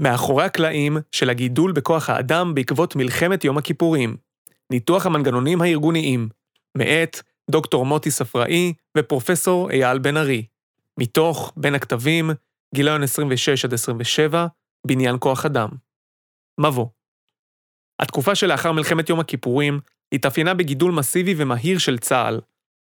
מאחורי הקלעים של הגידול בכוח האדם בעקבות מלחמת יום הכיפורים. ניתוח המנגנונים הארגוניים, מאת דוקטור מוטי ספראי ופרופסור אייל בן ארי. מתוך בין הכתבים, גיליון 26 עד 27, בניין כוח אדם. מבוא התקופה שלאחר מלחמת יום הכיפורים התאפיינה בגידול מסיבי ומהיר של צה"ל.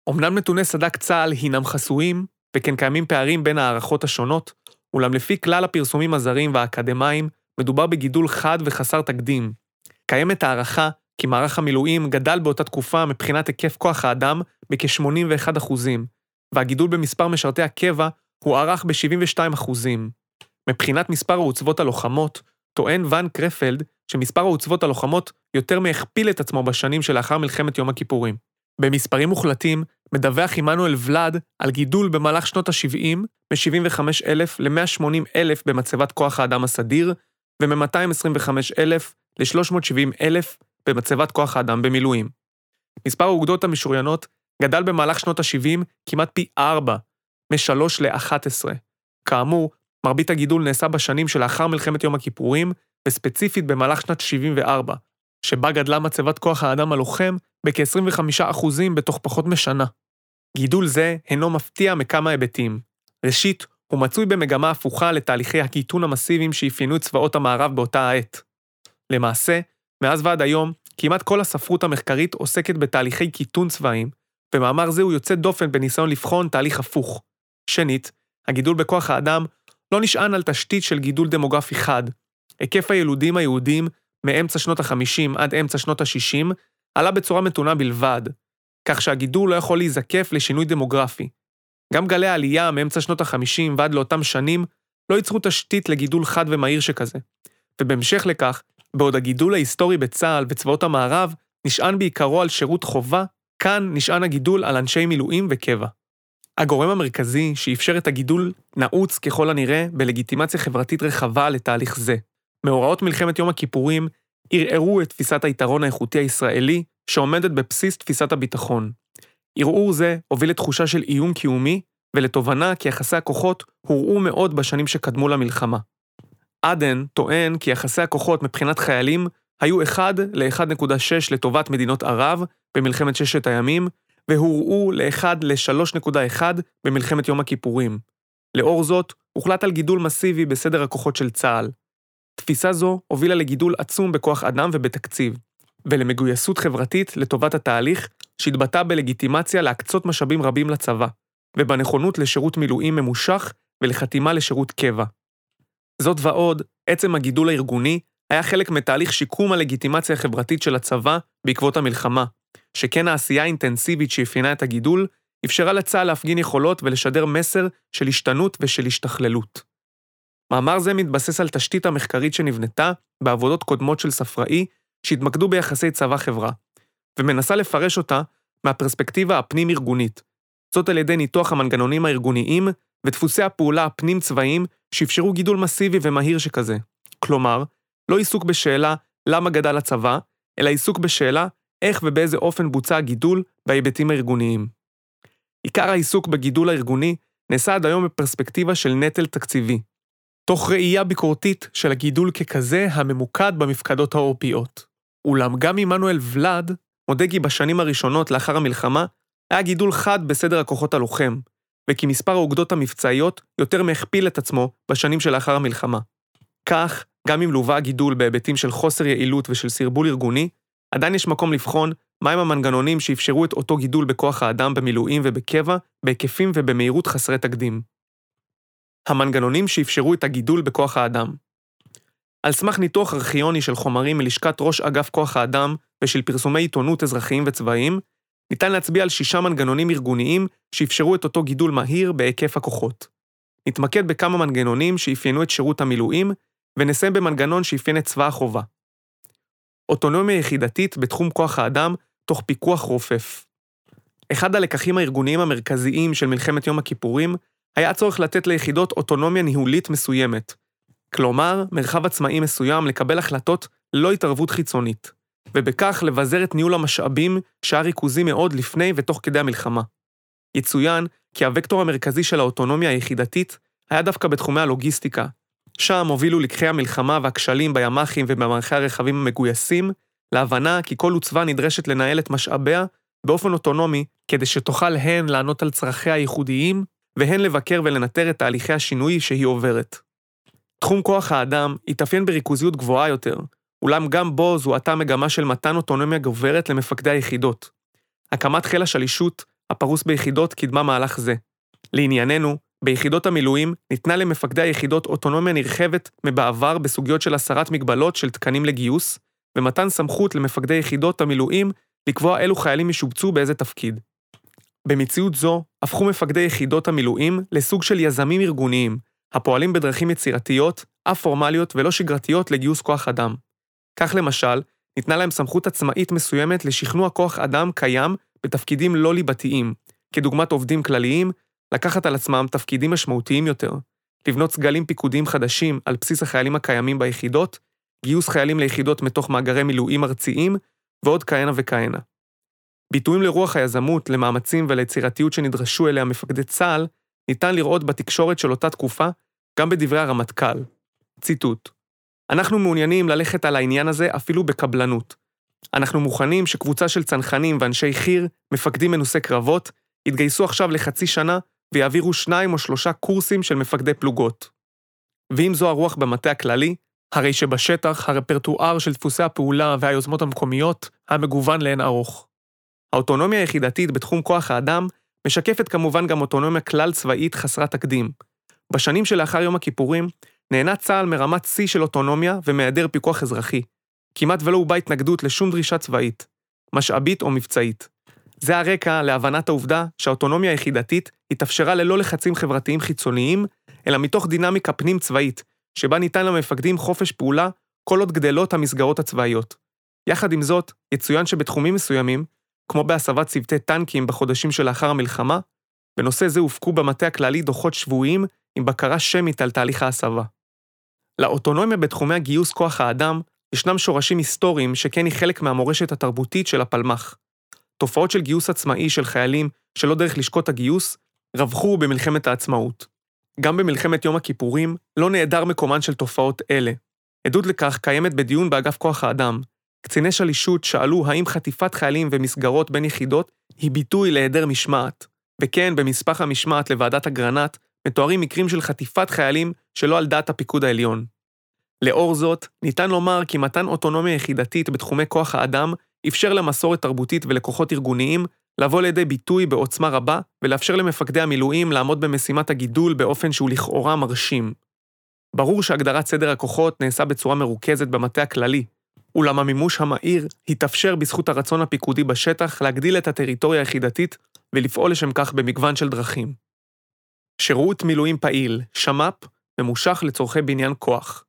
אמנם נתוני סד"כ צה"ל הינם חסויים, וכן קיימים פערים בין ההערכות השונות, אולם לפי כלל הפרסומים הזרים והאקדמיים, מדובר בגידול חד וחסר תקדים. קיימת הערכה כי מערך המילואים גדל באותה תקופה מבחינת היקף כוח האדם בכ-81%, והגידול במספר משרתי הקבע הוערך ב-72%. מבחינת מספר העוצבות הלוחמות, טוען ואן קרפלד שמספר העוצבות הלוחמות יותר מהכפיל את עצמו בשנים שלאחר מלחמת יום הכיפורים. במספרים מוחלטים, מדווח עמנואל ולאד על גידול במהלך שנות ה-70 מ-75,000 ל-180,000 במצבת כוח האדם הסדיר, ומ-225,000 ל-370,000 במצבת כוח האדם במילואים. מספר האוגדות המשוריינות גדל במהלך שנות ה-70 כמעט פי 4, מ-3 ל-11. כאמור, מרבית הגידול נעשה בשנים שלאחר מלחמת יום הכיפורים, וספציפית במהלך שנת 74, שבה גדלה מצבת כוח האדם הלוחם בכ-25% בתוך פחות משנה. גידול זה אינו מפתיע מכמה היבטים. ראשית, הוא מצוי במגמה הפוכה לתהליכי הקיטון המסיביים שאפיינו את צבאות המערב באותה העת. למעשה, מאז ועד היום, כמעט כל הספרות המחקרית עוסקת בתהליכי קיטון צבאיים, ומאמר זה הוא יוצא דופן בניסיון לבחון תהליך הפוך. שנית, הגידול בכוח האדם לא נשען על תשתית של גידול דמוגרפי חד. היקף הילודים היהודים מאמצע שנות ה-50 עד אמצע שנות ה-60 עלה בצורה מתונה בלבד, כך שהגידול לא יכול להיזקף לשינוי דמוגרפי. גם גלי העלייה מאמצע שנות ה-50 ועד לאותם שנים לא ייצרו תשתית לגידול חד ומהיר שכזה. ובהמשך לכך, בעוד הגידול ההיסטורי בצה"ל וצבאות המערב נשען בעיקרו על שירות חובה, כאן נשען הגידול על אנשי מילואים וקבע. הגורם המרכזי שאפשר את הגידול נעוץ ככל הנראה בלגיטימציה חברתית רחבה לתהליך זה. מאורעות מלחמת יום הכיפורים ערערו את תפיסת היתרון האיכותי הישראלי שעומדת בבסיס תפיסת הביטחון. ערעור זה הוביל לתחושה של איום קיומי ולתובנה כי יחסי הכוחות הורעו מאוד בשנים שקדמו למלחמה. עדן טוען כי יחסי הכוחות מבחינת חיילים היו 1 ל-1.6 לטובת מדינות ערב במלחמת ששת הימים, והורעו ל-1 ל-3.1 במלחמת יום הכיפורים. לאור זאת, הוחלט על גידול מסיבי בסדר הכוחות של צה"ל. תפיסה זו הובילה לגידול עצום בכוח אדם ובתקציב, ולמגויסות חברתית לטובת התהליך, שהתבטא בלגיטימציה להקצות משאבים רבים לצבא, ובנכונות לשירות מילואים ממושך ולחתימה לשירות קבע. זאת ועוד, עצם הגידול הארגוני היה חלק מתהליך שיקום הלגיטימציה החברתית של הצבא בעקבות המלחמה, שכן העשייה האינטנסיבית שאפיינה את הגידול, אפשרה לצה"ל להפגין יכולות ולשדר מסר של השתנות ושל השתכללות. מאמר זה מתבסס על תשתית המחקרית שנבנתה בעבודות קודמות של ספראי, שהתמקדו ביחסי צבא-חברה, ומנסה לפרש אותה מהפרספקטיבה הפנים-ארגונית, זאת על ידי ניתוח המנגנונים הארגוניים ודפוסי הפעולה הפנים-צבאיים שאפשרו גידול מסיבי ומהיר שכזה. כלומר, לא עיסוק בשאלה למה גדל הצבא, אלא עיסוק בשאלה איך ובאיזה אופן בוצע הגידול בהיבטים הארגוניים. עיקר העיסוק בגידול הארגוני נעשה עד היום בפרספקטיבה של נטל תקציבי, תוך ראייה ביקורתית של הגידול ככזה הממוקד במפקדות העורפיות. אולם גם עמנואל ולאד מודה כי בשנים הראשונות לאחר המלחמה היה גידול חד בסדר הכוחות הלוחם, וכי מספר האוגדות המבצעיות יותר מהכפיל את עצמו בשנים שלאחר המלחמה. כך, גם אם לווה הגידול בהיבטים של חוסר יעילות ושל סרבול ארגוני, עדיין יש מקום לבחון מהם המנגנונים שאפשרו את אותו גידול בכוח האדם במילואים ובקבע, בהיקפים ובמהירות חסרי תקדים. המנגנונים שאפשרו את הגידול בכוח האדם. על סמך ניתוח ארכיוני של חומרים מלשכת ראש אגף כוח האדם ושל פרסומי עיתונות אזרחיים וצבאיים, ניתן להצביע על שישה מנגנונים ארגוניים שאפשרו את אותו גידול מהיר בהיקף הכוחות. נתמקד בכמה מנגנונים שאפיינו את שירות המילואים, ונסיים במנגנון שאפיין את צבא החובה. אוטונומיה יחידתית בתחום כוח האדם, תוך פיקוח רופף. אחד הלקחים הארגוניים המרכזיים של מלחמת יום הכיפורים היה הצורך לתת ליחידות אוטונומיה ניהולית מסוימת. כלומר, מרחב עצמאי מסוים לקבל החלטות ללא התערבות חיצונית, ובכך לבזר את ניהול המשאבים שהיה ריכוזי מאוד לפני ותוך כדי המלחמה. יצוין כי הוקטור המרכזי של האוטונומיה היחידתית היה דווקא בתחומי הלוגיסטיקה, שם הובילו לקחי המלחמה והכשלים בימ"חים ובמערכי הרכבים המגויסים, להבנה כי כל עוצבה נדרשת לנהל את משאביה באופן אוטונומי, כדי שתוכל הן לענות על צרכיה הייחודיים, והן לבקר ולנטר את תהליכי השינוי שהיא עוברת. תחום כוח האדם התאפיין בריכוזיות גבוהה יותר, אולם גם בו זוהתה מגמה של מתן אוטונומיה גוברת למפקדי היחידות. הקמת חיל השלישות, הפרוס ביחידות, קידמה מהלך זה. לענייננו, ביחידות המילואים ניתנה למפקדי היחידות אוטונומיה נרחבת מבעבר בסוגיות של הסרת מגבלות של תקנים לגיוס, ומתן סמכות למפקדי יחידות המילואים לקבוע אילו חיילים ישובצו באיזה תפקיד. במציאות זו, הפכו מפקדי יחידות המילואים לסוג של יזמים ארגוניים, הפועלים בדרכים יצירתיות, א-פורמליות ולא שגרתיות לגיוס כוח אדם. כך למשל, ניתנה להם סמכות עצמאית מסוימת לשכנוע כוח אדם קיים בתפקידים לא ליבתיים, כדוגמת עובדים כלליים, לקחת על עצמם תפקידים משמעותיים יותר, לבנות סגלים פיקודיים חדשים על בסיס החיילים הקיימים ביחידות, גיוס חיילים ליחידות מתוך מאגרי מילואים ארציים, ועוד כהנה וכהנה. ביטויים לרוח היזמות, למאמצים וליצירתיות שנדרשו אליה מפקדי צה"ל, ניתן לראות בתקשורת של אותה תקופה, גם בדברי הרמטכ"ל. ציטוט: אנחנו מעוניינים ללכת על העניין הזה אפילו בקבלנות. אנחנו מוכנים שקבוצה של צנחנים ואנשי חי"ר, מפקדים מנוסי קרבות, יתגייסו עכשיו לחצי שנה ויעבירו שניים או שלושה קורסים של מפקדי פלוגות. ואם זו הרוח במטה הכללי, הרי שבשטח הרפרטואר של דפוסי הפעולה והיוזמות המקומיות המגוון לאין ארוך. האוטונומיה היחידתית בתחום כוח האדם משקפת כמובן גם אוטונומיה כלל צבאית חסרת תקדים. בשנים שלאחר יום הכיפורים, נהנה צה"ל מרמת שיא של אוטונומיה ומהיעדר פיקוח אזרחי. כמעט ולא הובעה התנגדות לשום דרישה צבאית, משאבית או מבצעית. זה הרקע להבנת העובדה שהאוטונומיה היחידתית התאפשרה ללא לחצים חברתיים חיצוניים, אלא מתוך דינמיקה פנים-צבאית, שבה ניתן למפקדים חופש פעולה כל עוד גדלות המסגרות הצבאיות. יחד עם זאת, יצוין שבתחומים מסוימים, כמו בהסבת צוותי טנקים בחודשים שלאחר המלחמה, בנושא זה הופקו במטה הכללי דוחות שבועיים עם בקרה שמית על תהליך ההסבה. לאוטונומיה בתחומי הגיוס כוח האדם ישנם שורשים היסטוריים שכן היא חלק מהמורשת התרבותית של הפלמ"ח. תופעות של גיוס עצמאי של חיילים שלא דרך לשקוט הגיוס רווחו במלחמת העצמאות. גם במלחמת יום הכיפורים לא נעדר מקומן של תופעות אלה. עדות לכך קיימת בדיון באגף כוח האדם. קציני שלישות שאלו האם חטיפת חיילים ומסגרות בין יחידות היא ביטוי להיעדר משמעת. וכן, במספח המשמעת לוועדת אגרנט מתוארים מקרים של חטיפת חיילים שלא על דעת הפיקוד העליון. לאור זאת, ניתן לומר כי מתן אוטונומיה יחידתית בתחומי כוח האדם אפשר למסורת תרבותית ולכוחות ארגוניים לבוא לידי ביטוי בעוצמה רבה ולאפשר למפקדי המילואים לעמוד במשימת הגידול באופן שהוא לכאורה מרשים. ברור שהגדרת סדר הכוחות נעשה בצורה מרוכזת במטה הכללי, אולם המימוש המהיר התאפשר בזכות הרצון הפיקודי בשטח להגדיל את הטריטוריה היחידתית ולפעול לשם כך במגוון של דרכים. שירות מילואים פעיל, שמ"פ, ממושך לצורכי בניין כוח.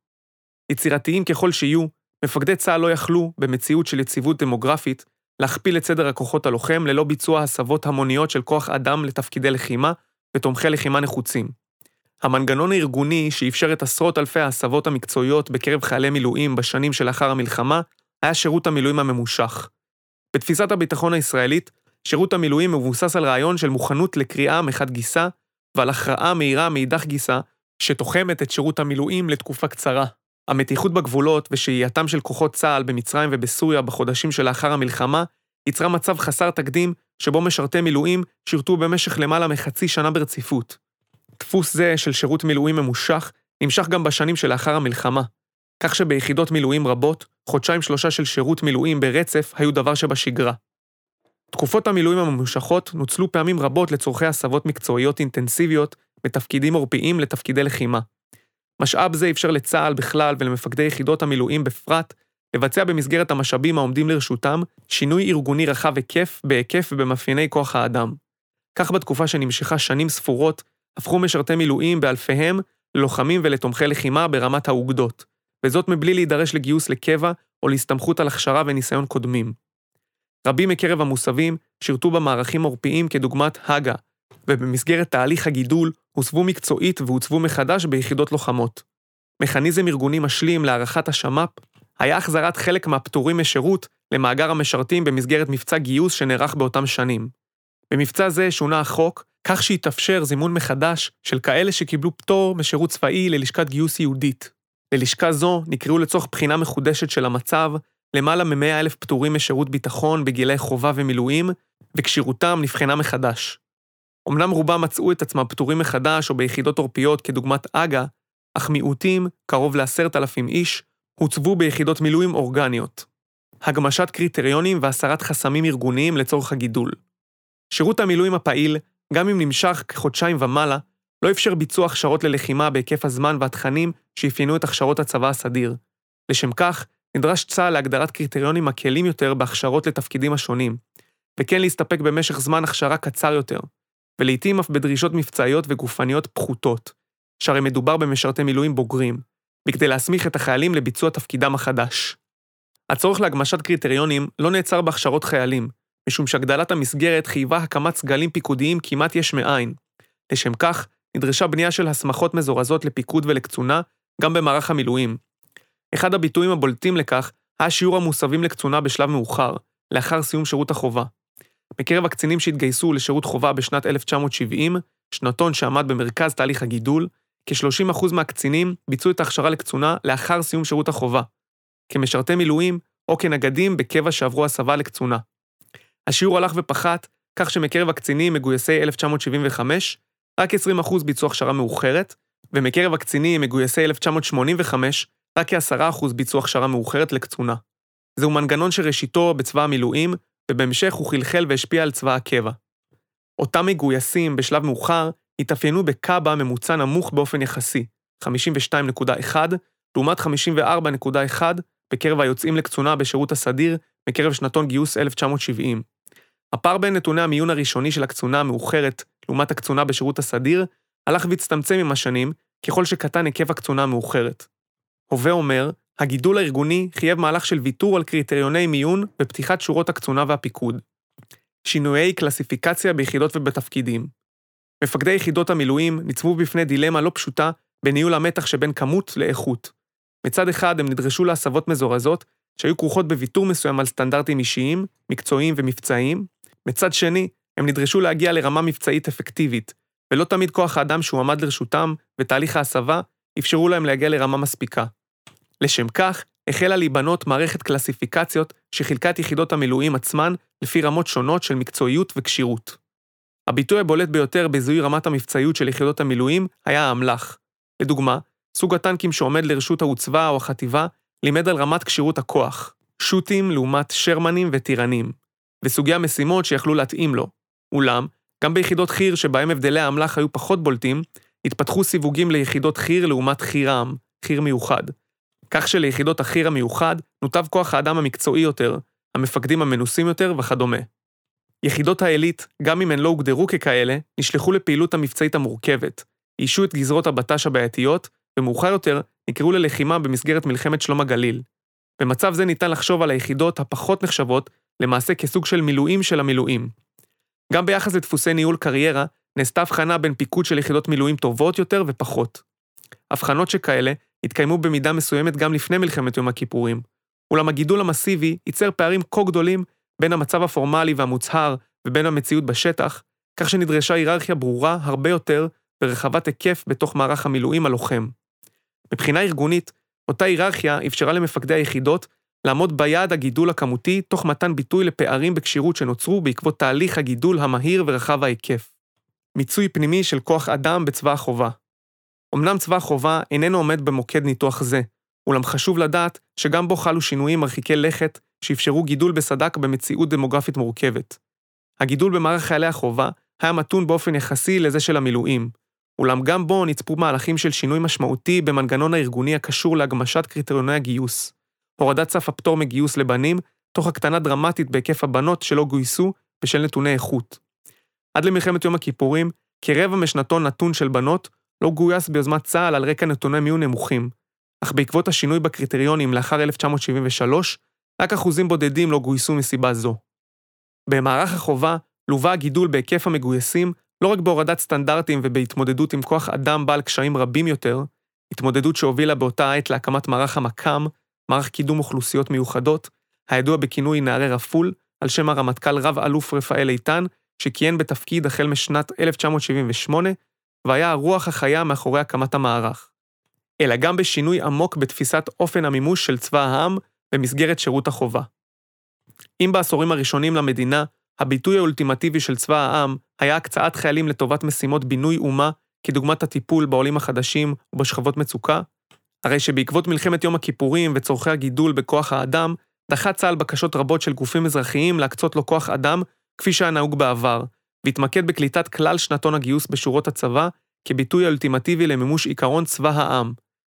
יצירתיים ככל שיהיו, מפקדי צה"ל לא יכלו, במציאות של יציבות דמוגרפית, להכפיל את סדר הכוחות הלוחם ללא ביצוע הסבות המוניות של כוח אדם לתפקידי לחימה ותומכי לחימה נחוצים. המנגנון הארגוני שאפשר את עשרות אלפי ההסבות המקצועיות בקרב חיילי מילואים בשנים שלאחר המלחמה, היה שירות המילואים הממושך. בתפיסת הביטחון הישראלית, שירות המילואים מבוסס על רעיון של מוכנות לקריאה מחד גיסה, ועל הכרעה מהירה מאידך גיסה, שתוחמת את שירות המילואים לתקופה קצרה. המתיחות בגבולות ושהייתם של כוחות צה"ל במצרים ובסוריה בחודשים שלאחר המלחמה, יצרה מצב חסר תקדים שבו משרתי מילואים שירתו במשך למעלה מחצי שנה ברציפות. דפוס זה של שירות מילואים ממושך נמשך גם בשנים שלאחר המלחמה, כך שביחידות מילואים רבות, חודשיים-שלושה של שירות מילואים ברצף היו דבר שבשגרה. תקופות המילואים הממושכות נוצלו פעמים רבות לצורכי הסבות מקצועיות אינטנסיביות מתפקידים עורפיים לתפקידי לחימה. משאב זה אפשר לצה"ל בכלל ולמפקדי יחידות המילואים בפרט לבצע במסגרת המשאבים העומדים לרשותם שינוי ארגוני רחב היקף בהיקף ובמאפייני כוח האדם. כך בתקופה שנמשכה שנים ספורות, הפכו משרתי מילואים באלפיהם ללוחמים ולתומכי לחימה ברמת האוגדות, וזאת מבלי להידרש לגיוס לקבע או להסתמכות על הכשרה וניסיון קודמים. רבים מקרב המוסבים שירתו במערכים עורפיים כדוגמת הג"א, ובמסגרת תהליך הגידול הוסבו מקצועית והוצבו מחדש ביחידות לוחמות. מכניזם ארגוני משלים להערכת השמ"פ היה החזרת חלק מהפטורים משירות למאגר המשרתים במסגרת מבצע גיוס שנערך באותם שנים. במבצע זה שונה החוק כך שהתאפשר זימון מחדש של כאלה שקיבלו פטור משירות צבאי ללשכת גיוס יהודית. ללשכה זו נקראו לצורך בחינה מחודשת של המצב למעלה מ-100 אלף פטורים משירות ביטחון בגילי חובה ומילואים, וכשירותם נבחנה מחדש. אמנם רובם מצאו את עצמם פטורים מחדש או ביחידות עורפיות כדוגמת אג"א, אך מיעוטים, קרוב לעשרת אלפים איש, הוצבו ביחידות מילואים אורגניות. הגמשת קריטריונים והסרת חסמים ארגוניים לצורך הגידול. שירות המילואים הפעיל, גם אם נמשך כחודשיים ומעלה, לא אפשר ביצוע הכשרות ללחימה בהיקף הזמן והתכנים שאפיינו את הכשרות הצבא הסדיר. לשם כך, נדרש צה"ל להגדרת קריטריונים מקלים יותר בהכשרות לתפקידים השונים, וכן להסתפק במשך זמן הכשרה קצר יותר, ולעיתים אף בדרישות מבצעיות וגופניות פחותות, שהרי מדובר במשרתי מילואים בוגרים, בכדי להסמיך את החיילים לביצוע תפקידם החדש. הצורך להגמשת קריטריונים לא נעצר בהכשרות חיילים, משום שהגדלת המסגרת חייבה הקמת סגלים פיקודיים כמעט יש מאין. לשם כך, נדרשה בנייה של הסמכות מזורזות לפיקוד ולקצונה גם במערך המילואים. אחד הביטויים הבולטים לכך היה שיעור המוסבים לקצונה בשלב מאוחר, לאחר סיום שירות החובה. מקרב הקצינים שהתגייסו לשירות חובה בשנת 1970, שנתון שעמד במרכז תהליך הגידול, כ-30% מהקצינים ביצעו את ההכשרה לקצונה לאחר סיום שירות החובה, כמשרתי מילואים או כנגדים בקבע שעברו הסבה לקצונה. השיעור הלך ופחת, כך שמקרב הקצינים מגויסי 1975, רק 20% ביצעו הכשרה מאוחרת, ומקרב הקצינים מגויסי 1985, רק כ-10% ביצעו הכשרה מאוחרת לקצונה. זהו מנגנון שראשיתו בצבא המילואים, ובהמשך הוא חלחל והשפיע על צבא הקבע. אותם מגויסים בשלב מאוחר התאפיינו בקאבה ממוצע נמוך באופן יחסי, 52.1, לעומת 54.1 בקרב היוצאים לקצונה בשירות הסדיר מקרב שנתון גיוס 1970. הפער בין נתוני המיון הראשוני של הקצונה המאוחרת לעומת הקצונה בשירות הסדיר, הלך והצטמצם עם השנים, ככל שקטן היקף הקצונה המאוחרת. הווה אומר, הגידול הארגוני חייב מהלך של ויתור על קריטריוני מיון ופתיחת שורות הקצונה והפיקוד. שינויי קלסיפיקציה ביחידות ובתפקידים. מפקדי יחידות המילואים ניצבו בפני דילמה לא פשוטה בניהול המתח שבין כמות לאיכות. מצד אחד הם נדרשו להסבות מזורזות, שהיו כרוכות בוויתור מסוים על סטנדרטים אישיים, מקצועיים ומבצעיים. מצד שני, הם נדרשו להגיע לרמה מבצעית אפקטיבית, ולא תמיד כוח האדם שהועמד לרשותם ותהליך ההסבה אפשרו להם להגיע לרמה מספיקה. לשם כך, החלה להיבנות מערכת קלסיפיקציות שחילקה את יחידות המילואים עצמן לפי רמות שונות של מקצועיות וכשירות. הביטוי הבולט ביותר בזיהוי רמת המבצעיות של יחידות המילואים היה האמל"ח. לדוגמה, סוג הטנקים שעומד לרשות העוצבה או החטיבה לימד על רמת כשירות הכוח, שוטים לעומת שרמנים וטירנים, וסוגי המשימות שיכלו להתאים לו. אולם, גם ביחידות חי"ר שבהם הבדלי האמל"ח היו פחות בולטים, התפתחו סיווגים ליחידות חי"ר לעומת חי"ר-עם, חי"ר מיוחד. כך שליחידות החי"ר המיוחד נותב כוח האדם המקצועי יותר, המפקדים המנוסים יותר וכדומה. יחידות העילית, גם אם הן לא הוגדרו ככאלה, נשלחו לפעילות המבצעית המורכבת, איישו את גזרות הבט"ש הבעייתיות, ומאוחר יותר נקראו ללחימה במסגרת מלחמת שלום הגליל. במצב זה ניתן לחשוב על היחידות הפחות נחשבות, למעשה כסוג של מילואים של המילואים. גם ביחס לדפוסי ניהול קריירה, נעשתה הבחנה בין פיקוד של יחידות מילואים טובות יותר ופחות. הבחנות שכאלה התקיימו במידה מסוימת גם לפני מלחמת יום הכיפורים, אולם הגידול המסיבי ייצר פערים כה גדולים בין המצב הפורמלי והמוצהר ובין המציאות בשטח, כך שנדרשה היררכיה ברורה הרבה יותר ורחבת היקף בתוך מערך המילואים הלוחם. מבחינה ארגונית, אותה היררכיה אפשרה למפקדי היחידות לעמוד ביעד הגידול הכמותי תוך מתן ביטוי לפערים בכשירות שנוצרו בעקבות תהליך הגידול המהיר ורחב ההיקף. מיצוי פנימי של כוח אדם בצבא החובה. אמנם צבא החובה איננו עומד במוקד ניתוח זה, אולם חשוב לדעת שגם בו חלו שינויים מרחיקי לכת שאפשרו גידול בסד"כ במציאות דמוגרפית מורכבת. הגידול במערך חיילי החובה היה מתון באופן יחסי לזה של המילואים, אולם גם בו נצפו מהלכים של שינוי משמעותי במנגנון הארגוני הקשור להגמשת קריטריוני הגיוס, הורדת סף הפטור מגיוס לבנים, תוך הקטנה דרמטית בהיקף הבנות שלא גויסו בשל נתוני איכות. עד למלחמת יום הכיפורים, כרבע משנתון נתון של בנות לא גויס ביוזמת צה"ל על רקע נתוני מיון נמוכים, אך בעקבות השינוי בקריטריונים לאחר 1973, רק אחוזים בודדים לא גויסו מסיבה זו. במערך החובה לווה הגידול בהיקף המגויסים לא רק בהורדת סטנדרטים ובהתמודדות עם כוח אדם בעל קשיים רבים יותר, התמודדות שהובילה באותה עת להקמת מערך המק"מ, מערך קידום אוכלוסיות מיוחדות, הידוע בכינוי נערי רפול, על שם הרמטכ"ל רב-אלוף רפאל איתן, שכיהן בתפקיד החל משנת 1978, והיה הרוח החיה מאחורי הקמת המערך. אלא גם בשינוי עמוק בתפיסת אופן המימוש של צבא העם במסגרת שירות החובה. אם בעשורים הראשונים למדינה, הביטוי האולטימטיבי של צבא העם היה הקצאת חיילים לטובת משימות בינוי אומה, כדוגמת הטיפול בעולים החדשים ובשכבות מצוקה, הרי שבעקבות מלחמת יום הכיפורים וצורכי הגידול בכוח האדם, דחה צה"ל בקשות רבות של גופים אזרחיים להקצות לו כוח אדם, כפי שהיה נהוג בעבר, והתמקד בקליטת כלל שנתון הגיוס בשורות הצבא, כביטוי האולטימטיבי למימוש עיקרון צבא העם,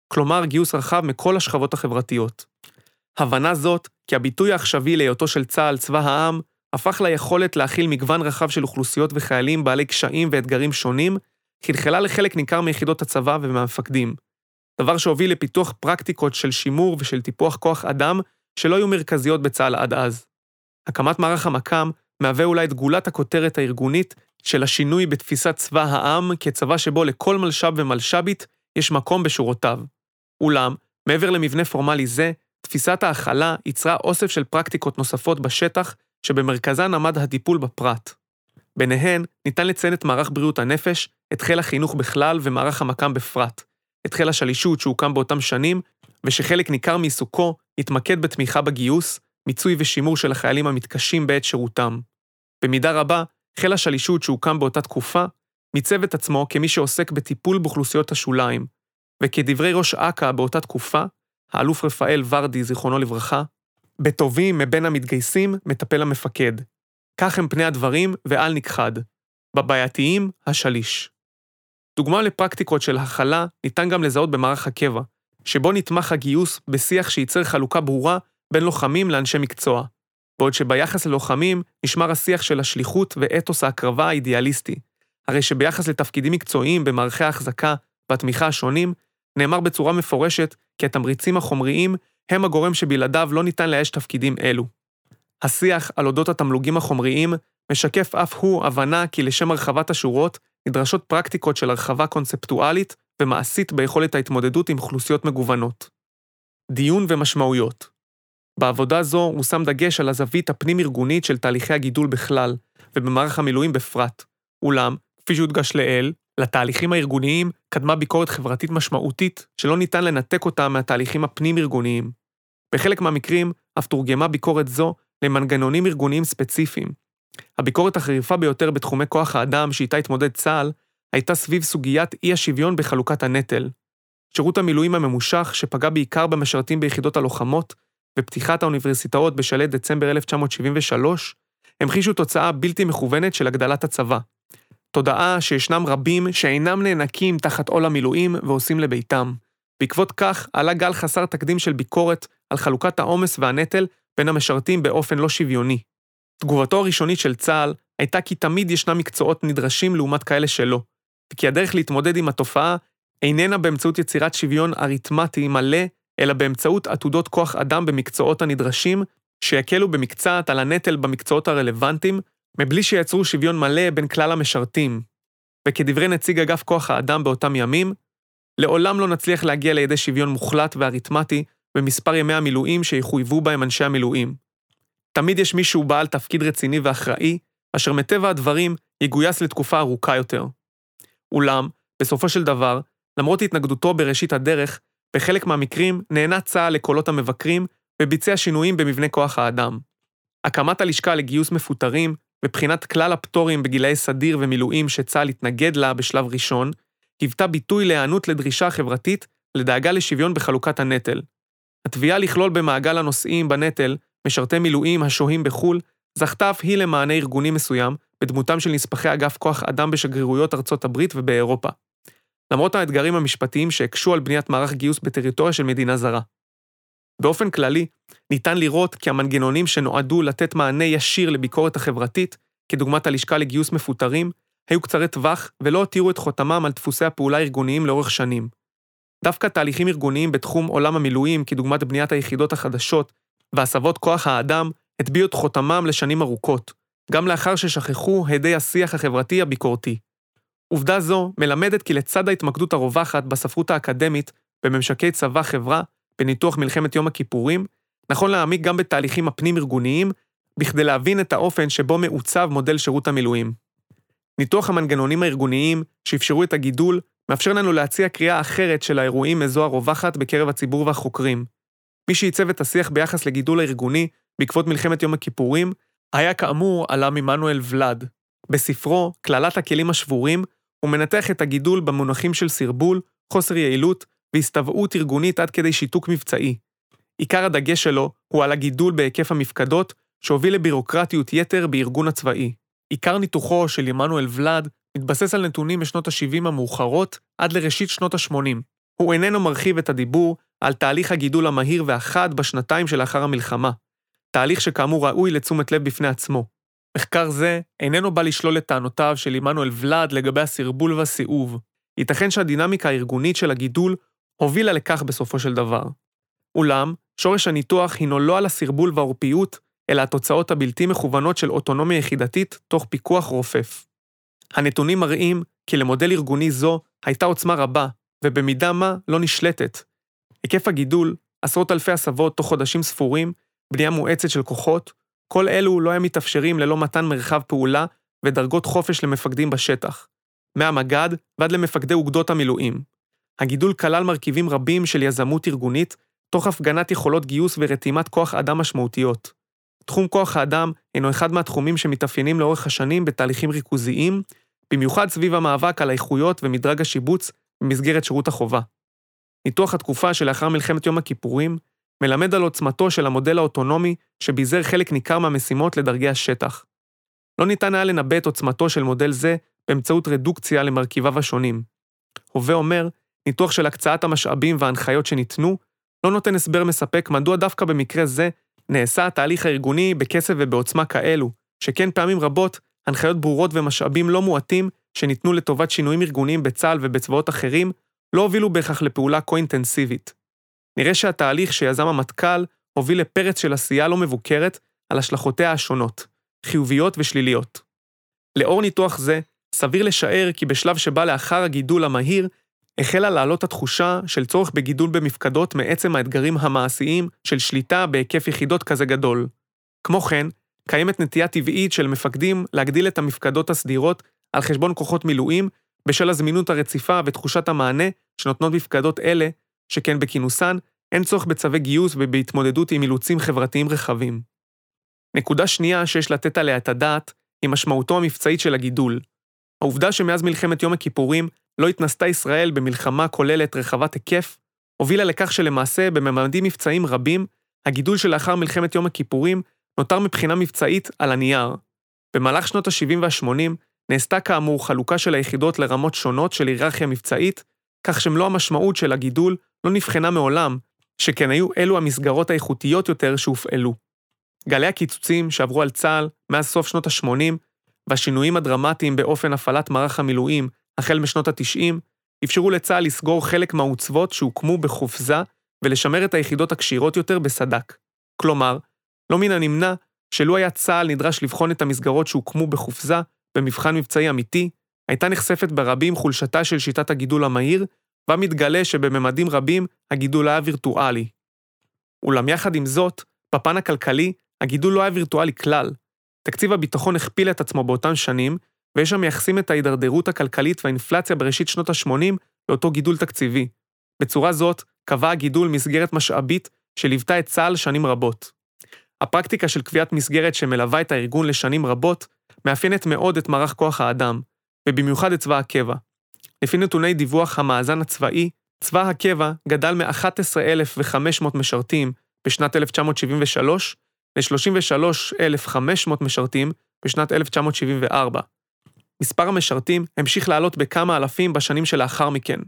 כלומר גיוס רחב מכל השכבות החברתיות. הבנה זאת, כי הביטוי העכשווי להיותו של צה"ל צבא העם, הפך ליכולת להכיל מגוון רחב של אוכלוסיות וחיילים בעלי קשיים ואתגרים שונים, חלחלה לחלק ניכר מיחידות הצבא ומהמפקדים. דבר שהוביל לפיתוח פרקטיקות של שימור ושל טיפוח כוח אדם שלא היו מרכזיות בצה"ל עד אז. הקמת מערך המקא"ם מהווה אולי את גולת הכותרת הארגונית של השינוי בתפיסת צבא העם כצבא שבו לכל מלש"ב ומלש"בית יש מקום בשורותיו. אולם, מעבר למבנה פורמלי זה, תפיסת ההכלה יצרה אוסף של פרקטיקות נוספות בשטח, שבמרכזן עמד הטיפול בפרט. ביניהן, ניתן לציין את מערך בריאות הנפש, את חיל החינוך בכלל ומערך המקא"ם בפרט, את חיל השלישות שהוקם באותם שנים, ושחלק ניכר מעיסוקו התמקד בתמיכה בגיוס, מיצוי ושימור של החיילים המתקשים בעת שירותם. במידה רבה, חיל השלישות שהוקם באותה תקופה, מיצב את עצמו כמי שעוסק בטיפול באוכלוסיות השוליים, וכדברי ראש אכ"א באותה תקופה, האלוף רפאל ורדי, זיכרונו לברכה, בטובים מבין המתגייסים מטפל המפקד. כך הם פני הדברים ואל נכחד. בבעייתיים, השליש. דוגמה לפרקטיקות של הכלה ניתן גם לזהות במערך הקבע, שבו נתמך הגיוס בשיח שייצר חלוקה ברורה בין לוחמים לאנשי מקצוע, בעוד שביחס ללוחמים נשמר השיח של השליחות ואתוס ההקרבה האידיאליסטי, הרי שביחס לתפקידים מקצועיים במערכי ההחזקה והתמיכה השונים, נאמר בצורה מפורשת כי התמריצים החומריים הם הגורם שבלעדיו לא ניתן לאייש תפקידים אלו. השיח על אודות התמלוגים החומריים משקף אף הוא הבנה כי לשם הרחבת השורות נדרשות פרקטיקות של הרחבה קונספטואלית ומעשית ביכולת ההתמודדות עם אוכלוסיות מגוונות. דיון ומשמעויות בעבודה זו הושם דגש על הזווית הפנים-ארגונית של תהליכי הגידול בכלל, ובמערך המילואים בפרט. אולם, כפי שהודגש לעיל, לתהליכים הארגוניים קדמה ביקורת חברתית משמעותית שלא ניתן לנתק אותה מהתהליכים הפנים-ארגוניים. בחלק מהמקרים אף תורגמה ביקורת זו למנגנונים ארגוניים ספציפיים. הביקורת החריפה ביותר בתחומי כוח האדם שאיתה התמודד צה"ל, הייתה סביב סוגיית אי השוויון בחלוקת הנטל. שירות המילואים הממושך, שפגע בעיקר במשרתים ביחידות הלוחמות, ופתיחת האוניברסיטאות בשלהי דצמבר 1973, המחישו תוצאה בלתי מכוונת של הגדלת הצבא. תודעה שישנם רבים שאינם נאנקים תחת עול המילואים ועושים לביתם. בעקבות כך עלה גל חסר תקדים של ביקורת על חלוקת העומס והנטל בין המשרתים באופן לא שוויוני. תגובתו הראשונית של צה"ל הייתה כי תמיד ישנם מקצועות נדרשים לעומת כאלה שלא, וכי הדרך להתמודד עם התופעה איננה באמצעות יצירת שוויון אריתמטי מלא, אלא באמצעות עתודות כוח אדם במקצועות הנדרשים, שיקלו במקצת על הנטל במקצועות הרלוונטיים, מבלי שיצרו שוויון מלא בין כלל המשרתים. וכדברי נציג אגף כוח האדם באותם ימים, לעולם לא נצליח להגיע לידי שוויון מוחלט ואריתמטי במספר ימי המילואים שיחויבו בהם אנשי המילואים. תמיד יש מישהו בעל תפקיד רציני ואחראי, אשר מטבע הדברים יגויס לתקופה ארוכה יותר. אולם, בסופו של דבר, למרות התנגדותו בראשית הדרך, בחלק מהמקרים נהנה צה"ל לקולות המבקרים וביצע שינויים במבנה כוח האדם. הקמת הלשכה לגיוס מפוטרים ובחינת כלל הפטורים בגילאי סדיר ומילואים שצה"ל התנגד לה בשלב ראשון, היוותה ביטוי להיענות לדרישה חברתית לדאגה לשוויון בחלוקת הנטל. התביעה לכלול במעגל הנושאים בנטל משרתי מילואים השוהים בחו"ל, זכתה אף היא למענה ארגוני מסוים, בדמותם של נספחי אגף כוח אדם בשגרירויות ארצות הברית ובאירופה. למרות האתגרים המשפטיים שהקשו על בניית מערך גיוס בטריטוריה של מדינה זרה. באופן כללי, ניתן לראות כי המנגנונים שנועדו לתת מענה ישיר לביקורת החברתית, כדוגמת הלשכה לגיוס מפוטרים, היו קצרי טווח ולא הותירו את חותמם על דפוסי הפעולה הארגוניים לאורך שנים. דווקא תהליכים ארגוניים בתחום עולם המילואים, כדוגמת בניית היחידות החדשות והסבות כוח האדם, הטביעו את חותמם לשנים ארוכות, גם לאחר ששכחו הדי השיח החברתי הביקורתי. עובדה זו מלמדת כי לצד ההתמקדות הרווחת בספרות האקדמית בממשקי צבא-חברה, בניתוח מלחמת יום הכיפורים, נכון להעמיק גם בתהליכים הפנים-ארגוניים, בכדי להבין את האופן שבו מעוצב מודל שירות המילואים. ניתוח המנגנונים הארגוניים שאפשרו את הגידול מאפשר לנו להציע קריאה אחרת של האירועים מזו הרווחת בקרב הציבור והחוקרים. מי שעיצב את השיח ביחס לגידול הארגוני בעקבות מלחמת יום הכיפורים, היה כאמור עלם עמנואל ולאד. בספרו, קללת הכלים השבורים, הוא מנתח את הגידול במונחים של סרבול, חוסר יעילות והסתבעות ארגונית עד כדי שיתוק מבצעי. עיקר הדגש שלו הוא על הגידול בהיקף המפקדות, שהוביל לבירוקרטיות יתר בארגון הצבאי. עיקר ניתוחו של עמנואל ולאד מתבסס על נתונים משנות ה-70 המאוחרות עד לראשית שנות ה-80. הוא איננו מרחיב את הדיבור על תהליך הגידול המהיר והחד בשנתיים שלאחר המלחמה, תהליך שכאמור ראוי לתשומת לב בפני עצמו. מחקר זה איננו בא לשלול את טענותיו של עמנואל ולאד לגבי הסרבול והסיאוב. ייתכן שהדינמיקה הארגונית של הגידול הובילה לכך בסופו של דבר. אולם, שורש הניתוח הינו לא על הסרבול והעורפיות, אלא התוצאות הבלתי מכוונות של אוטונומיה יחידתית תוך פיקוח רופף. הנתונים מראים כי למודל ארגוני זו הייתה עוצמה רבה, ובמידה מה לא נשלטת. היקף הגידול, עשרות אלפי הסבות תוך חודשים ספורים, בנייה מואצת של כוחות, כל אלו לא היה מתאפשרים ללא מתן מרחב פעולה ודרגות חופש למפקדים בשטח, מהמג"ד ועד למפקדי אוגדות המילואים. הגידול כלל מרכיבים רבים של יזמות ארגונית, תוך הפגנת יכולות גיוס ורתימת כוח אדם משמעותיות. תחום כוח האדם אינו אחד מהתחומים שמתאפיינים לאורך השנים בתהליכים ריכוזיים, במיוחד סביב המאבק על האיכויות ומדרג השיבוץ במסגרת שירות החובה. ניתוח התקופה שלאחר מלחמת יום הכיפורים מלמד על עוצמתו של המודל האוטונומי שביזר חלק ניכר מהמשימות לדרגי השטח. לא ניתן היה לנבא את עוצמתו של מודל זה באמצעות רדוקציה למרכיביו השונים. הווה אומר, ניתוח של הקצאת המשאבים וההנחיות שניתנו, לא נותן הסבר מספק מדוע דווקא במקרה זה נעשה התהליך הארגוני בכסף ובעוצמה כאלו, שכן פעמים רבות הנחיות ברורות ומשאבים לא מועטים שניתנו לטובת שינויים ארגוניים בצה"ל ובצבאות אחרים, לא הובילו בהכרח לפעולה כה-אינטנסיבית. נראה שהתהליך שיזם המטכ"ל הוביל לפרץ של עשייה לא מבוקרת על השלכותיה השונות, חיוביות ושליליות. לאור ניתוח זה, סביר לשער כי בשלב שבא לאחר הגידול המהיר, החלה לעלות התחושה של צורך בגידול במפקדות מעצם האתגרים המעשיים של שליטה בהיקף יחידות כזה גדול. כמו כן, קיימת נטייה טבעית של מפקדים להגדיל את המפקדות הסדירות על חשבון כוחות מילואים בשל הזמינות הרציפה ותחושת המענה שנותנות מפקדות אלה, שכן בכינוסן אין צורך בצווי גיוס ובהתמודדות עם אילוצים חברתיים רחבים. נקודה שנייה שיש לתת עליה את הדעת היא משמעותו המבצעית של הגידול. העובדה שמאז מלחמת יום הכיפורים לא התנסתה ישראל במלחמה כוללת רחבת היקף, הובילה לכך שלמעשה בממדים מבצעיים רבים, הגידול שלאחר מלחמת יום הכיפורים נותר מבחינה מבצעית על הנייר. במהלך שנות ה-70 וה-80 נעשתה כאמור חלוקה של היחידות לרמות שונות של היררכיה מבצעית, כך שמלוא המשמעות של הגידול לא נבחנה מעולם, שכן היו אלו המסגרות האיכותיות יותר שהופעלו. גלי הקיצוצים שעברו על צה"ל מאז סוף שנות ה-80, והשינויים הדרמטיים באופן הפעלת מערך המילואים החל משנות ה-90, אפשרו לצה"ל לסגור חלק מהעוצבות שהוקמו בחופזה ולשמר את היחידות הקשירות יותר בסד"כ. כלומר, לא מן הנמנע שלו היה צה"ל נדרש לבחון את המסגרות שהוקמו בחופזה במבחן מבצעי אמיתי, הייתה נחשפת ברבים חולשתה של שיטת הגידול המהיר, בה מתגלה שבממדים רבים הגידול היה וירטואלי. אולם יחד עם זאת, בפן הכלכלי, הגידול לא היה וירטואלי כלל. תקציב הביטחון הכפיל את עצמו באותן שנים, ויש המייחסים את ההידרדרות הכלכלית והאינפלציה בראשית שנות ה-80 לאותו גידול תקציבי. בצורה זאת, קבע הגידול מסגרת משאבית שליוותה את צה"ל שנים רבות. הפרקטיקה של קביעת מסגרת שמלווה את הארגון לשנים רבות, מאפיינת מאוד את מערך כוח האדם, ובמיוחד את צבא הקבע. לפי נתוני דיווח המאזן הצבאי, צבא הקבע גדל מ-11,500 משרתים בשנת 1973 ל-33,500 משרתים בשנת 1974. מספר המשרתים המשיך לעלות בכמה אלפים בשנים שלאחר מכן.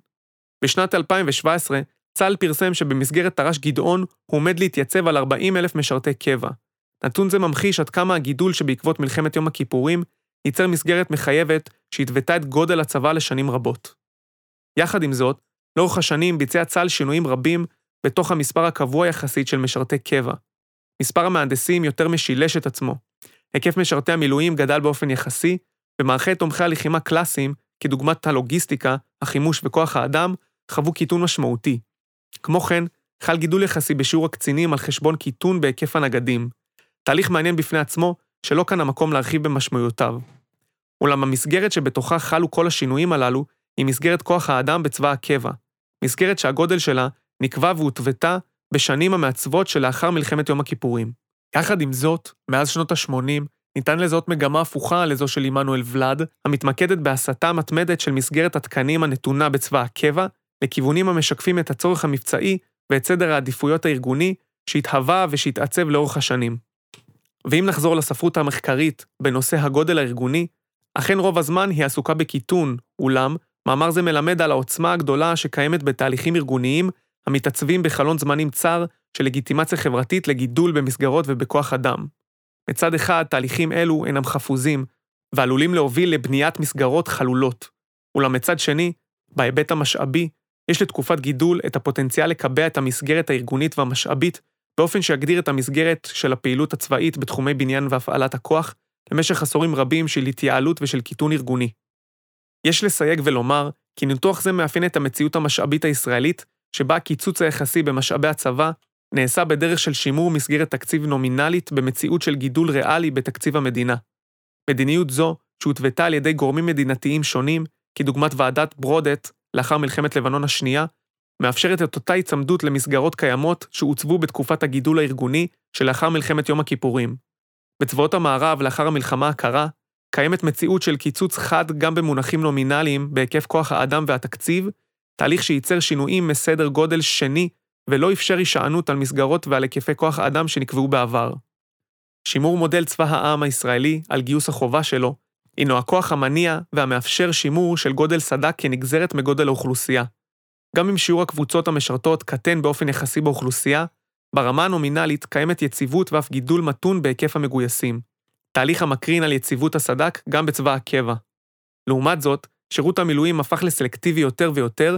בשנת 2017, צה"ל פרסם שבמסגרת תר"ש גדעון הוא עומד להתייצב על 40 אלף משרתי קבע. נתון זה ממחיש עד כמה הגידול שבעקבות מלחמת יום הכיפורים ייצר מסגרת מחייבת שהתוותה את גודל הצבא לשנים רבות. יחד עם זאת, לאורך השנים ביצע צה"ל שינויים רבים בתוך המספר הקבוע יחסית של משרתי קבע. מספר המהנדסים יותר משילש את עצמו. היקף משרתי המילואים גדל באופן יחסי, ומערכי תומכי הלחימה קלאסיים, כדוגמת הלוגיסטיקה, החימוש וכוח האדם, חוו קיטון משמעותי. כמו כן, חל גידול יחסי בשיעור הקצינים על חשבון קיטון בהיקף הנגדים. תהליך מעניין בפני עצמו, שלא כאן המקום להרחיב במשמעויותיו. אולם המסגרת שבתוכה חלו כל השינויים הללו, היא מסגרת כוח האדם בצבא הקבע. מסגרת שהגודל שלה נקבע והותוותה בשנים המעצבות שלאחר מלחמת יום הכיפורים. יחד עם זאת, מאז שנות ה-80, ניתן לזהות מגמה הפוכה לזו של עמנואל ולאד, המתמקדת בהסתה מתמדת של מסגרת התקנים הנתונה בצבא הקבע, לכיוונים המשקפים את הצורך המבצעי ואת סדר העדיפויות הארגוני, שהתהווה ושהתעצב לאורך השנים. ואם נחזור לספרות המחקרית בנושא הגודל הארגוני, אכן רוב הזמן היא עסוקה בקיטון, אולם, מאמר זה מלמד על העוצמה הגדולה שקיימת בתהליכים ארגוניים המתעצבים בחלון זמנים צר של לגיטימציה חברתית לגידול במסגרות ובכוח אדם. מצד אחד, תהליכים אלו אינם חפוזים, ועלולים להוביל לבניית מסגרות חלולות. אולם מצד שני, בהיבט המשאבי, יש לתקופת גידול את הפוטנציאל לקבע את המסגרת הארגונית והמשאבית באופן שיגדיר את המסגרת של הפעילות הצבאית בתחומי בניין והפעלת הכוח למשך עשורים רבים של התייעלות ושל קיטון ארגוני. יש לסייג ולומר כי ניתוח זה מאפיין את המציאות המשאבית הישראלית, שבה הקיצוץ היחסי במשאבי הצבא נעשה בדרך של שימור מסגרת תקציב נומינלית במציאות של גידול ריאלי בתקציב המדינה. מדיניות זו, שהותוותה על ידי גורמים מדינתיים שונים, כדוגמת ועדת ברודט לאחר מלחמת לבנון השנייה, מאפשרת את אותה היצמדות למסגרות קיימות שהוצבו בתקופת הגידול הארגוני שלאחר מלחמת יום הכיפורים. בצבאות המערב לאחר המלחמה הקרה, קיימת מציאות של קיצוץ חד גם במונחים נומינליים בהיקף כוח האדם והתקציב, תהליך שייצר שינויים מסדר גודל שני ולא אפשר הישענות על מסגרות ועל היקפי כוח האדם שנקבעו בעבר. שימור מודל צבא העם הישראלי על גיוס החובה שלו, הינו הכוח המניע והמאפשר שימור של גודל סד"כ כנגזרת מגודל האוכלוסייה. גם אם שיעור הקבוצות המשרתות קטן באופן יחסי באוכלוסייה, ברמה הנומינלית קיימת יציבות ואף גידול מתון בהיקף המגויסים. תהליך המקרין על יציבות הסד"כ גם בצבא הקבע. לעומת זאת, שירות המילואים הפך לסלקטיבי יותר ויותר,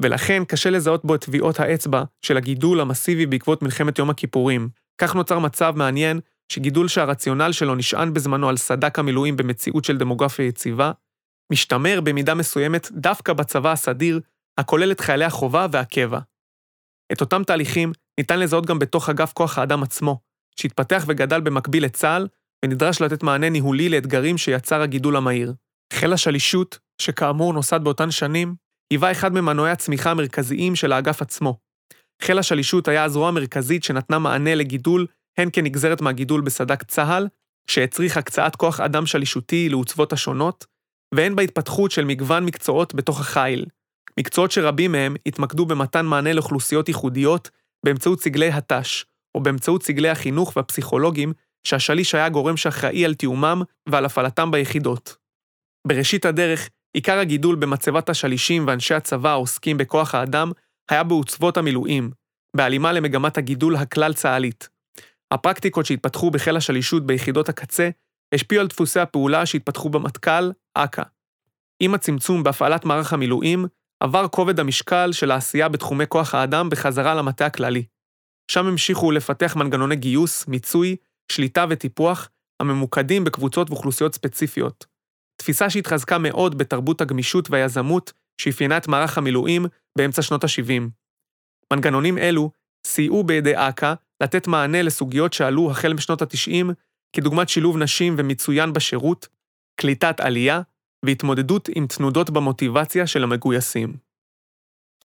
ולכן קשה לזהות בו את טביעות האצבע של הגידול המסיבי בעקבות מלחמת יום הכיפורים. כך נוצר מצב מעניין שגידול שהרציונל שלו נשען בזמנו על סד"כ המילואים במציאות של דמוגרפיה יציבה, משתמר במידה מסוימת דווקא בצבא הסדיר, הכולל את חיילי החובה והקבע. את אותם תהליכים ניתן לזהות גם בתוך אגף כוח האדם עצמו, שהתפתח וגדל במקביל לצה"ל, ונדרש לתת מענה ניהולי לאתגרים שיצר הגידול המהיר. חיל השלישות, שכאמור נוסד באותן שנים, היווה אחד ממנועי הצמיחה המרכזיים של האגף עצמו. חיל השלישות היה הזרוע המרכזית שנתנה מענה לגידול, הן כנגזרת מהגידול בסד"כ צה"ל, שהצריך הקצאת כוח אדם שלישותי לעוצבות השונות, והן בהתפתחות של מגוון מקצועות בתוך החיל. מקצועות שרבים מהם התמקדו במתן מענה לאוכלוסיות ייחודיות באמצעות סגלי הת"ש, או באמצעות סגלי החינוך והפסיכולוגים, שהשליש היה גורם שאחראי על תיאומם ועל הפעלתם ביחידות. בראשית הדרך, עיקר הגידול במצבת השלישים ואנשי הצבא העוסקים בכוח האדם היה בעוצבות המילואים, בהלימה למגמת הגידול הכלל-צה"לית. הפרקטיקות שהתפתחו בחיל השלישות ביחידות הקצה השפיעו על דפוסי הפעולה שהתפתחו במטכ"ל, אכ"א. עם הצמצום בהפעלת מערך המילואים, עבר כובד המשקל של העשייה בתחומי כוח האדם בחזרה למטה הכללי. שם המשיכו לפתח מנגנוני גיוס, מיצוי, שליטה וטיפוח, הממוקדים בקבוצות ואוכלוסיות ספציפיות. תפיסה שהתחזקה מאוד בתרבות הגמישות והיזמות שאפיינה את מערך המילואים באמצע שנות ה-70. מנגנונים אלו סייעו בידי אכ"א לתת מענה לסוגיות שעלו החל משנות ה-90, כדוגמת שילוב נשים ומצוין בשירות, קליטת עלייה והתמודדות עם תנודות במוטיבציה של המגויסים.